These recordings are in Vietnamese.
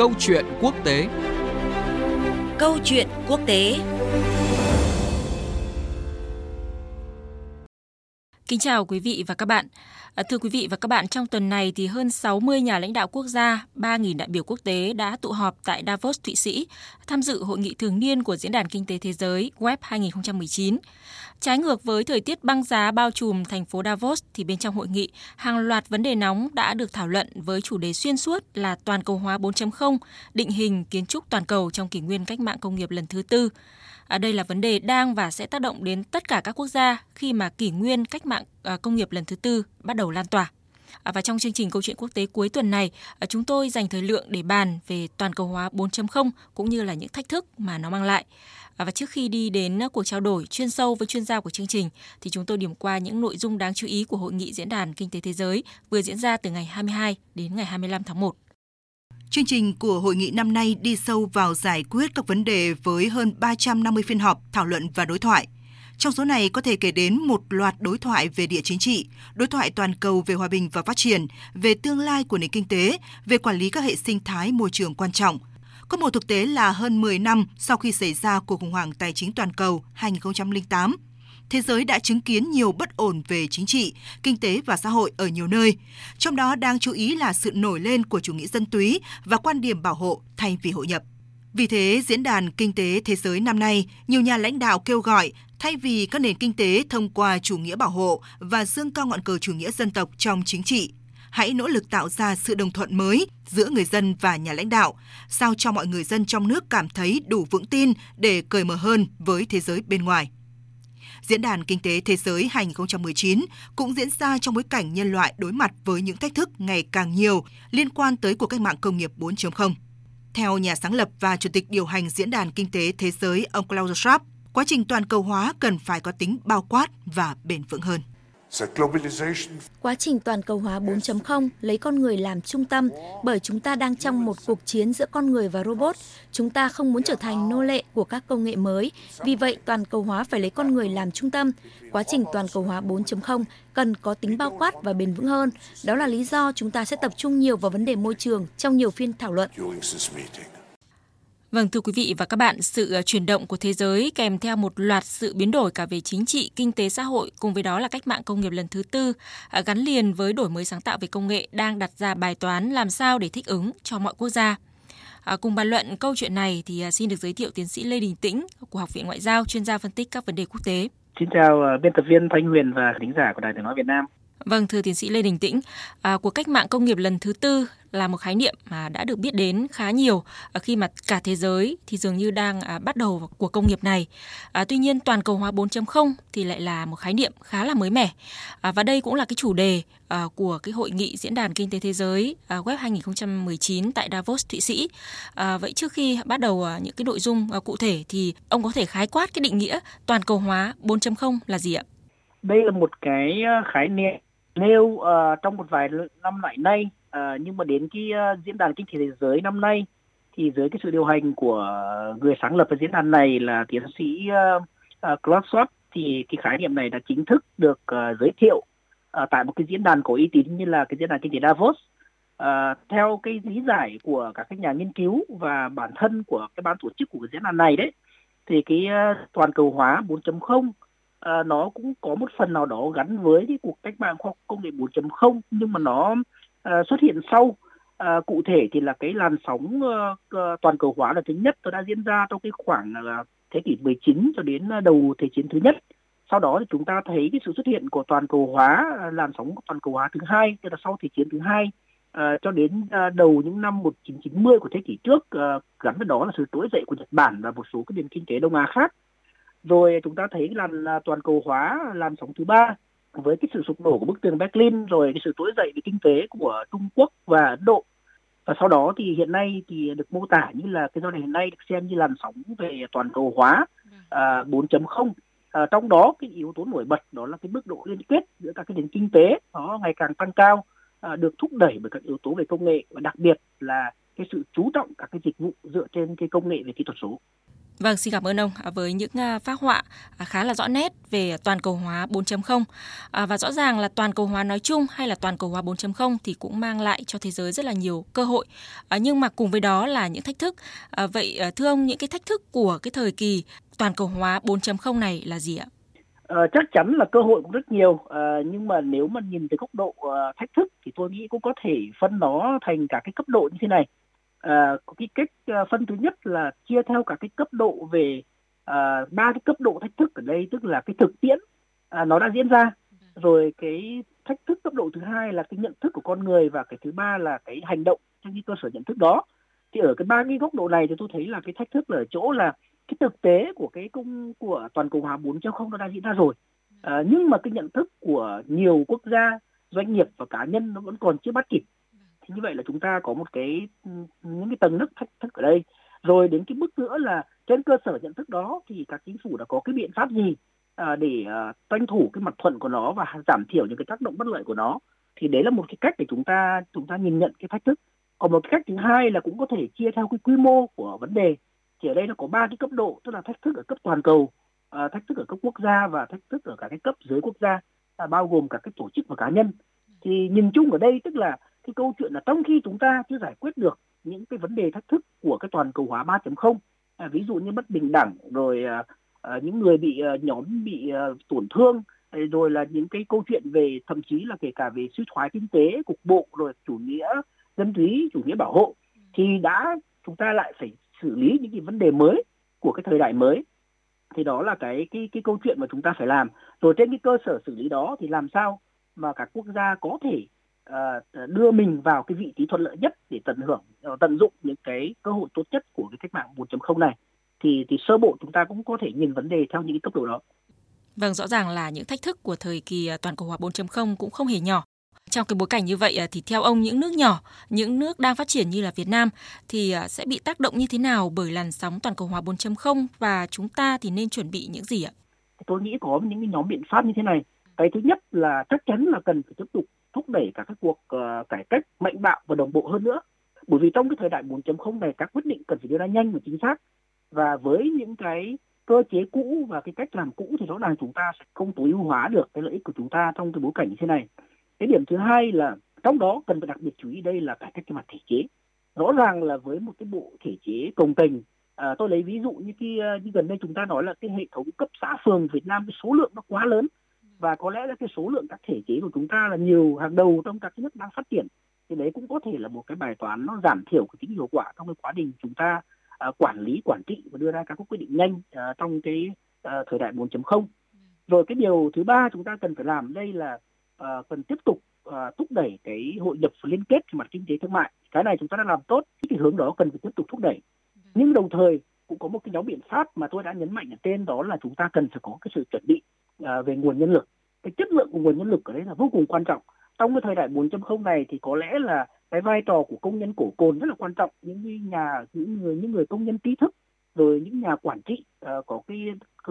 Câu chuyện quốc tế. Câu chuyện quốc tế. Kính chào quý vị và các bạn. À, thưa quý vị và các bạn, trong tuần này thì hơn 60 nhà lãnh đạo quốc gia, 3.000 đại biểu quốc tế đã tụ họp tại Davos, Thụy Sĩ, tham dự hội nghị thường niên của Diễn đàn Kinh tế Thế giới Web 2019. Trái ngược với thời tiết băng giá bao trùm thành phố Davos thì bên trong hội nghị, hàng loạt vấn đề nóng đã được thảo luận với chủ đề xuyên suốt là toàn cầu hóa 4.0, định hình kiến trúc toàn cầu trong kỷ nguyên cách mạng công nghiệp lần thứ tư. À, đây là vấn đề đang và sẽ tác động đến tất cả các quốc gia khi mà kỷ nguyên cách mạng mạng à, công nghiệp lần thứ tư bắt đầu lan tỏa. À, và trong chương trình câu chuyện quốc tế cuối tuần này, à, chúng tôi dành thời lượng để bàn về toàn cầu hóa 4.0 cũng như là những thách thức mà nó mang lại. Và trước khi đi đến cuộc trao đổi chuyên sâu với chuyên gia của chương trình, thì chúng tôi điểm qua những nội dung đáng chú ý của Hội nghị Diễn đàn Kinh tế Thế giới vừa diễn ra từ ngày 22 đến ngày 25 tháng 1. Chương trình của hội nghị năm nay đi sâu vào giải quyết các vấn đề với hơn 350 phiên họp, thảo luận và đối thoại. Trong số này có thể kể đến một loạt đối thoại về địa chính trị, đối thoại toàn cầu về hòa bình và phát triển, về tương lai của nền kinh tế, về quản lý các hệ sinh thái môi trường quan trọng. Có một thực tế là hơn 10 năm sau khi xảy ra cuộc khủng hoảng tài chính toàn cầu 2008, thế giới đã chứng kiến nhiều bất ổn về chính trị, kinh tế và xã hội ở nhiều nơi. Trong đó đáng chú ý là sự nổi lên của chủ nghĩa dân túy và quan điểm bảo hộ thay vì hội nhập. Vì thế, Diễn đàn Kinh tế Thế giới năm nay, nhiều nhà lãnh đạo kêu gọi thay vì các nền kinh tế thông qua chủ nghĩa bảo hộ và dương cao ngọn cờ chủ nghĩa dân tộc trong chính trị, hãy nỗ lực tạo ra sự đồng thuận mới giữa người dân và nhà lãnh đạo, sao cho mọi người dân trong nước cảm thấy đủ vững tin để cởi mở hơn với thế giới bên ngoài. Diễn đàn Kinh tế Thế giới 2019 cũng diễn ra trong bối cảnh nhân loại đối mặt với những thách thức ngày càng nhiều liên quan tới cuộc cách mạng công nghiệp 4.0. Theo nhà sáng lập và chủ tịch điều hành Diễn đàn Kinh tế Thế giới ông Klaus Schwab, quá trình toàn cầu hóa cần phải có tính bao quát và bền vững hơn. Quá trình toàn cầu hóa 4.0 lấy con người làm trung tâm bởi chúng ta đang trong một cuộc chiến giữa con người và robot. Chúng ta không muốn trở thành nô lệ của các công nghệ mới. Vì vậy, toàn cầu hóa phải lấy con người làm trung tâm. Quá trình toàn cầu hóa 4.0 cần có tính bao quát và bền vững hơn. Đó là lý do chúng ta sẽ tập trung nhiều vào vấn đề môi trường trong nhiều phiên thảo luận. Vâng thưa quý vị và các bạn, sự ờ, chuyển động của thế giới kèm theo một loạt sự biến đổi cả về chính trị, kinh tế xã hội cùng với đó là cách mạng công nghiệp lần thứ tư à, gắn liền với đổi mới sáng tạo về công nghệ đang đặt ra bài toán làm sao để thích ứng cho mọi quốc gia. À, cùng bàn luận câu chuyện này thì à, xin được giới thiệu tiến sĩ Lê Đình Tĩnh của Học viện Ngoại giao, chuyên gia phân tích các vấn đề quốc tế. Xin chào à, biên tập viên Thanh Huyền và thính giả của Đài Tiếng nói Việt Nam. Vâng, thưa tiến sĩ Lê Đình Tĩnh, à, cuộc cách mạng công nghiệp lần thứ tư là một khái niệm mà đã được biết đến khá nhiều à, khi mà cả thế giới thì dường như đang à, bắt đầu của công nghiệp này. À, tuy nhiên toàn cầu hóa 4.0 thì lại là một khái niệm khá là mới mẻ. À, và đây cũng là cái chủ đề à, của cái hội nghị diễn đàn kinh tế thế giới à, Web 2019 tại Davos, Thụy Sĩ. À, vậy trước khi bắt đầu à, những cái nội dung à, cụ thể thì ông có thể khái quát cái định nghĩa toàn cầu hóa 4.0 là gì ạ? Đây là một cái à, khái niệm nêu uh, trong một vài năm lại nay uh, nhưng mà đến cái uh, diễn đàn kinh tế thế giới năm nay thì dưới cái sự điều hành của người sáng lập cái diễn đàn này là tiến sĩ uh, uh, Klaus Schwab thì cái khái niệm này đã chính thức được uh, giới thiệu uh, tại một cái diễn đàn có uy tín như là cái diễn đàn kinh tế Davos. Uh, theo cái lý giải của các cái nhà nghiên cứu và bản thân của cái ban tổ chức của cái diễn đàn này đấy thì cái uh, toàn cầu hóa 4.0 à, nó cũng có một phần nào đó gắn với cái cuộc cách mạng khoa học công nghệ 4.0 nhưng mà nó à, xuất hiện sau. À, cụ thể thì là cái làn sóng à, toàn cầu hóa là thứ nhất nó đã diễn ra trong cái khoảng là thế kỷ 19 cho đến à, đầu thế chiến thứ nhất. Sau đó thì chúng ta thấy cái sự xuất hiện của toàn cầu hóa à, làn sóng toàn cầu hóa thứ hai tức là sau thế chiến thứ hai à, cho đến à, đầu những năm 1990 của thế kỷ trước à, gắn với đó là sự trỗi dậy của Nhật Bản và một số các nền kinh tế Đông Á khác rồi chúng ta thấy làn à, toàn cầu hóa làn sóng thứ ba với cái sự sụp đổ của bức tường Berlin rồi cái sự trỗi dậy về kinh tế của Trung Quốc và Ấn Độ. Và sau đó thì hiện nay thì được mô tả như là cái giai đoạn hiện nay được xem như làn sóng về toàn cầu hóa à, 4.0 à, trong đó cái yếu tố nổi bật đó là cái mức độ liên kết giữa các cái nền kinh tế nó ngày càng tăng cao à, được thúc đẩy bởi các yếu tố về công nghệ và đặc biệt là cái sự chú trọng các cái dịch vụ dựa trên cái công nghệ về kỹ thuật số Vâng, xin cảm ơn ông à, với những phát phác họa à, khá là rõ nét về toàn cầu hóa 4.0 và rõ ràng là toàn cầu hóa nói chung hay là toàn cầu hóa 4.0 thì cũng mang lại cho thế giới rất là nhiều cơ hội nhưng mà cùng với đó là những thách thức. Vậy thưa ông những cái thách thức của cái thời kỳ toàn cầu hóa 4.0 này là gì ạ? Ờ, chắc chắn là cơ hội cũng rất nhiều ờ, nhưng mà nếu mà nhìn từ góc độ uh, thách thức thì tôi nghĩ cũng có thể phân nó thành cả cái cấp độ như thế này à, cái cách uh, phân thứ nhất là chia theo cả cái cấp độ về ba uh, cái cấp độ thách thức ở đây tức là cái thực tiễn uh, nó đã diễn ra. Rồi cái thách thức cấp độ thứ hai là cái nhận thức của con người và cái thứ ba là cái hành động trên cái cơ sở nhận thức đó. Thì ở cái ba cái góc độ này thì tôi thấy là cái thách thức là ở chỗ là cái thực tế của cái công của toàn cầu hóa 4.0 nó đã diễn ra rồi. À, nhưng mà cái nhận thức của nhiều quốc gia doanh nghiệp và cá nhân nó vẫn còn chưa bắt kịp như vậy là chúng ta có một cái ừ, những cái tầng nước thách thức ở đây. Rồi đến cái bước nữa là trên cơ sở nhận thức đó thì các chính phủ đã có cái biện pháp gì à, để à, tranh thủ cái mặt thuận của nó và giảm thiểu những cái tác động bất lợi của nó. Thì đấy là một cái cách để chúng ta chúng ta nhìn nhận cái thách thức. Còn một cái cách thứ hai là cũng có thể chia theo cái quy mô của vấn đề. Thì ở đây nó có ba cái cấp độ tức là thách thức ở cấp toàn cầu à, thách thức ở cấp quốc gia và thách thức ở cả cái cấp dưới quốc gia à, bao gồm cả cái tổ chức và cá nhân. Thì nhìn chung ở đây tức là cái câu chuyện là trong khi chúng ta chưa giải quyết được những cái vấn đề thách thức của cái toàn cầu hóa 3.0 à, ví dụ như bất bình đẳng rồi à, à, những người bị à, nhóm bị à, tổn thương à, rồi là những cái câu chuyện về thậm chí là kể cả về suy thoái kinh tế cục bộ rồi chủ nghĩa dân túy chủ nghĩa bảo hộ thì đã chúng ta lại phải xử lý những cái vấn đề mới của cái thời đại mới. Thì đó là cái cái cái câu chuyện mà chúng ta phải làm. Rồi trên cái cơ sở xử lý đó thì làm sao mà các quốc gia có thể uh, đưa mình vào cái vị trí thuận lợi nhất để tận hưởng uh, tận dụng những cái cơ hội tốt nhất của cái cách mạng 4.0 này thì thì sơ bộ chúng ta cũng có thể nhìn vấn đề theo những cái cấp độ đó. Vâng, rõ ràng là những thách thức của thời kỳ à, toàn cầu hóa 4.0 cũng không hề nhỏ. Trong cái bối cảnh như vậy thì theo ông những nước nhỏ, những nước đang phát triển như là Việt Nam thì sẽ bị tác động như thế nào bởi làn sóng toàn cầu hóa 4.0 và chúng ta thì nên chuẩn bị những gì ạ? Tôi nghĩ có những cái nhóm biện pháp như thế này. Cái thứ nhất là chắc chắn là cần phải tiếp tục thúc đẩy cả các cuộc uh, cải cách mạnh bạo và đồng bộ hơn nữa. Bởi vì trong cái thời đại 4.0 này các quyết định cần phải đưa ra nhanh và chính xác. Và với những cái cơ chế cũ và cái cách làm cũ thì rõ ràng chúng ta sẽ không tối ưu hóa được cái lợi ích của chúng ta trong cái bối cảnh như thế này cái điểm thứ hai là trong đó cần phải đặc biệt chú ý đây là cải cách cái mặt thể chế rõ ràng là với một cái bộ thể chế công tình à, ờ, tôi lấy ví dụ như cái ờ, như gần đây chúng ta nói là cái hệ thống cấp xã phường Việt Nam cái số lượng nó quá lớn và có lẽ là cái số lượng các thể chế của chúng ta là nhiều hàng đầu trong các nước đang phát triển. Thì đấy cũng có thể là một cái bài toán nó giảm thiểu cái tính hiệu quả trong cái quá trình chúng ta uh, quản lý quản trị và đưa ra các quyết định nhanh uh, trong cái uh, thời đại 4.0 rồi cái điều thứ ba chúng ta cần phải làm đây là uh, cần tiếp tục uh, thúc đẩy cái hội nhập và liên kết về mặt kinh tế thương mại. Cái này chúng ta đã làm tốt cái hướng đó cần phải tiếp tục thúc đẩy. Nhưng đồng thời cũng có một cái nhóm biện pháp mà tôi đã nhấn mạnh ở trên đó là chúng ta cần phải có cái sự chuẩn bị à, về nguồn nhân lực. Cái chất lượng của nguồn nhân lực ở đấy là vô cùng quan trọng. Trong cái thời đại 4.0 này thì có lẽ là cái vai trò của công nhân cổ cồn rất là quan trọng. Những nhà những người những người công nhân trí thức rồi những nhà quản trị uh, có cái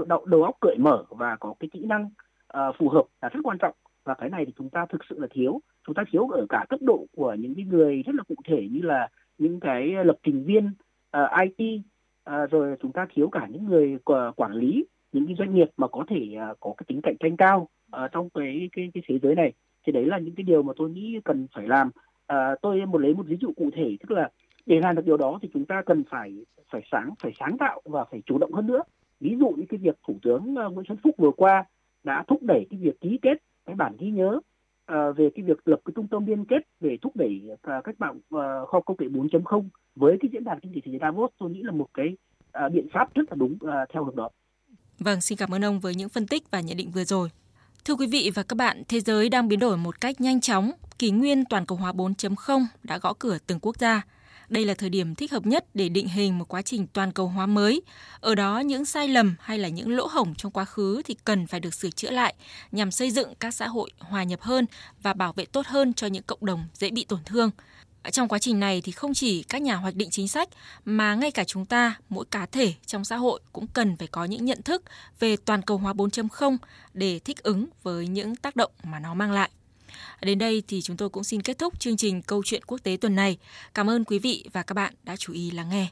đầu, đầu óc cởi mở và có cái kỹ năng uh, phù hợp là rất quan trọng. Và cái này thì chúng ta thực sự là thiếu. Chúng ta thiếu ở cả cấp độ của những cái người rất là cụ thể như là những cái lập trình viên à, uh, IT uh, rồi chúng ta thiếu cả những người quản lý những cái doanh nghiệp mà có thể uh, có cái tính cạnh tranh cao uh, trong cái cái cái thế giới này. Thì đấy là những cái điều mà tôi nghĩ cần phải làm. Uh, tôi một lấy một ví dụ cụ thể tức là để làm được điều đó thì chúng ta cần phải phải sáng phải sáng tạo và phải chủ động hơn nữa. Ví dụ như cái việc thủ tướng uh, Nguyễn Xuân Phúc vừa qua đã thúc đẩy cái việc ký kết cái bản ghi nhớ uh, về cái việc lập cái trung tâm liên kết về thúc đẩy uh, cách mạng uh, khoa học công nghệ 4.0 với cái diễn đàn kinh tế thế giới Davos tôi nghĩ là một cái uh, biện pháp rất là đúng uh, theo hướng đó. Vâng, xin cảm ơn ông với những phân tích và nhận định vừa rồi. Thưa quý vị và các bạn, thế giới đang biến đổi một cách nhanh chóng. Kỷ nguyên toàn cầu hóa 4.0 đã gõ cửa từng quốc gia – đây là thời điểm thích hợp nhất để định hình một quá trình toàn cầu hóa mới. Ở đó những sai lầm hay là những lỗ hổng trong quá khứ thì cần phải được sửa chữa lại nhằm xây dựng các xã hội hòa nhập hơn và bảo vệ tốt hơn cho những cộng đồng dễ bị tổn thương. Trong quá trình này thì không chỉ các nhà hoạch định chính sách mà ngay cả chúng ta, mỗi cá thể trong xã hội cũng cần phải có những nhận thức về toàn cầu hóa 4.0 để thích ứng với những tác động mà nó mang lại. Đến đây thì chúng tôi cũng xin kết thúc chương trình Câu chuyện quốc tế tuần này. Cảm ơn quý vị và các bạn đã chú ý lắng nghe.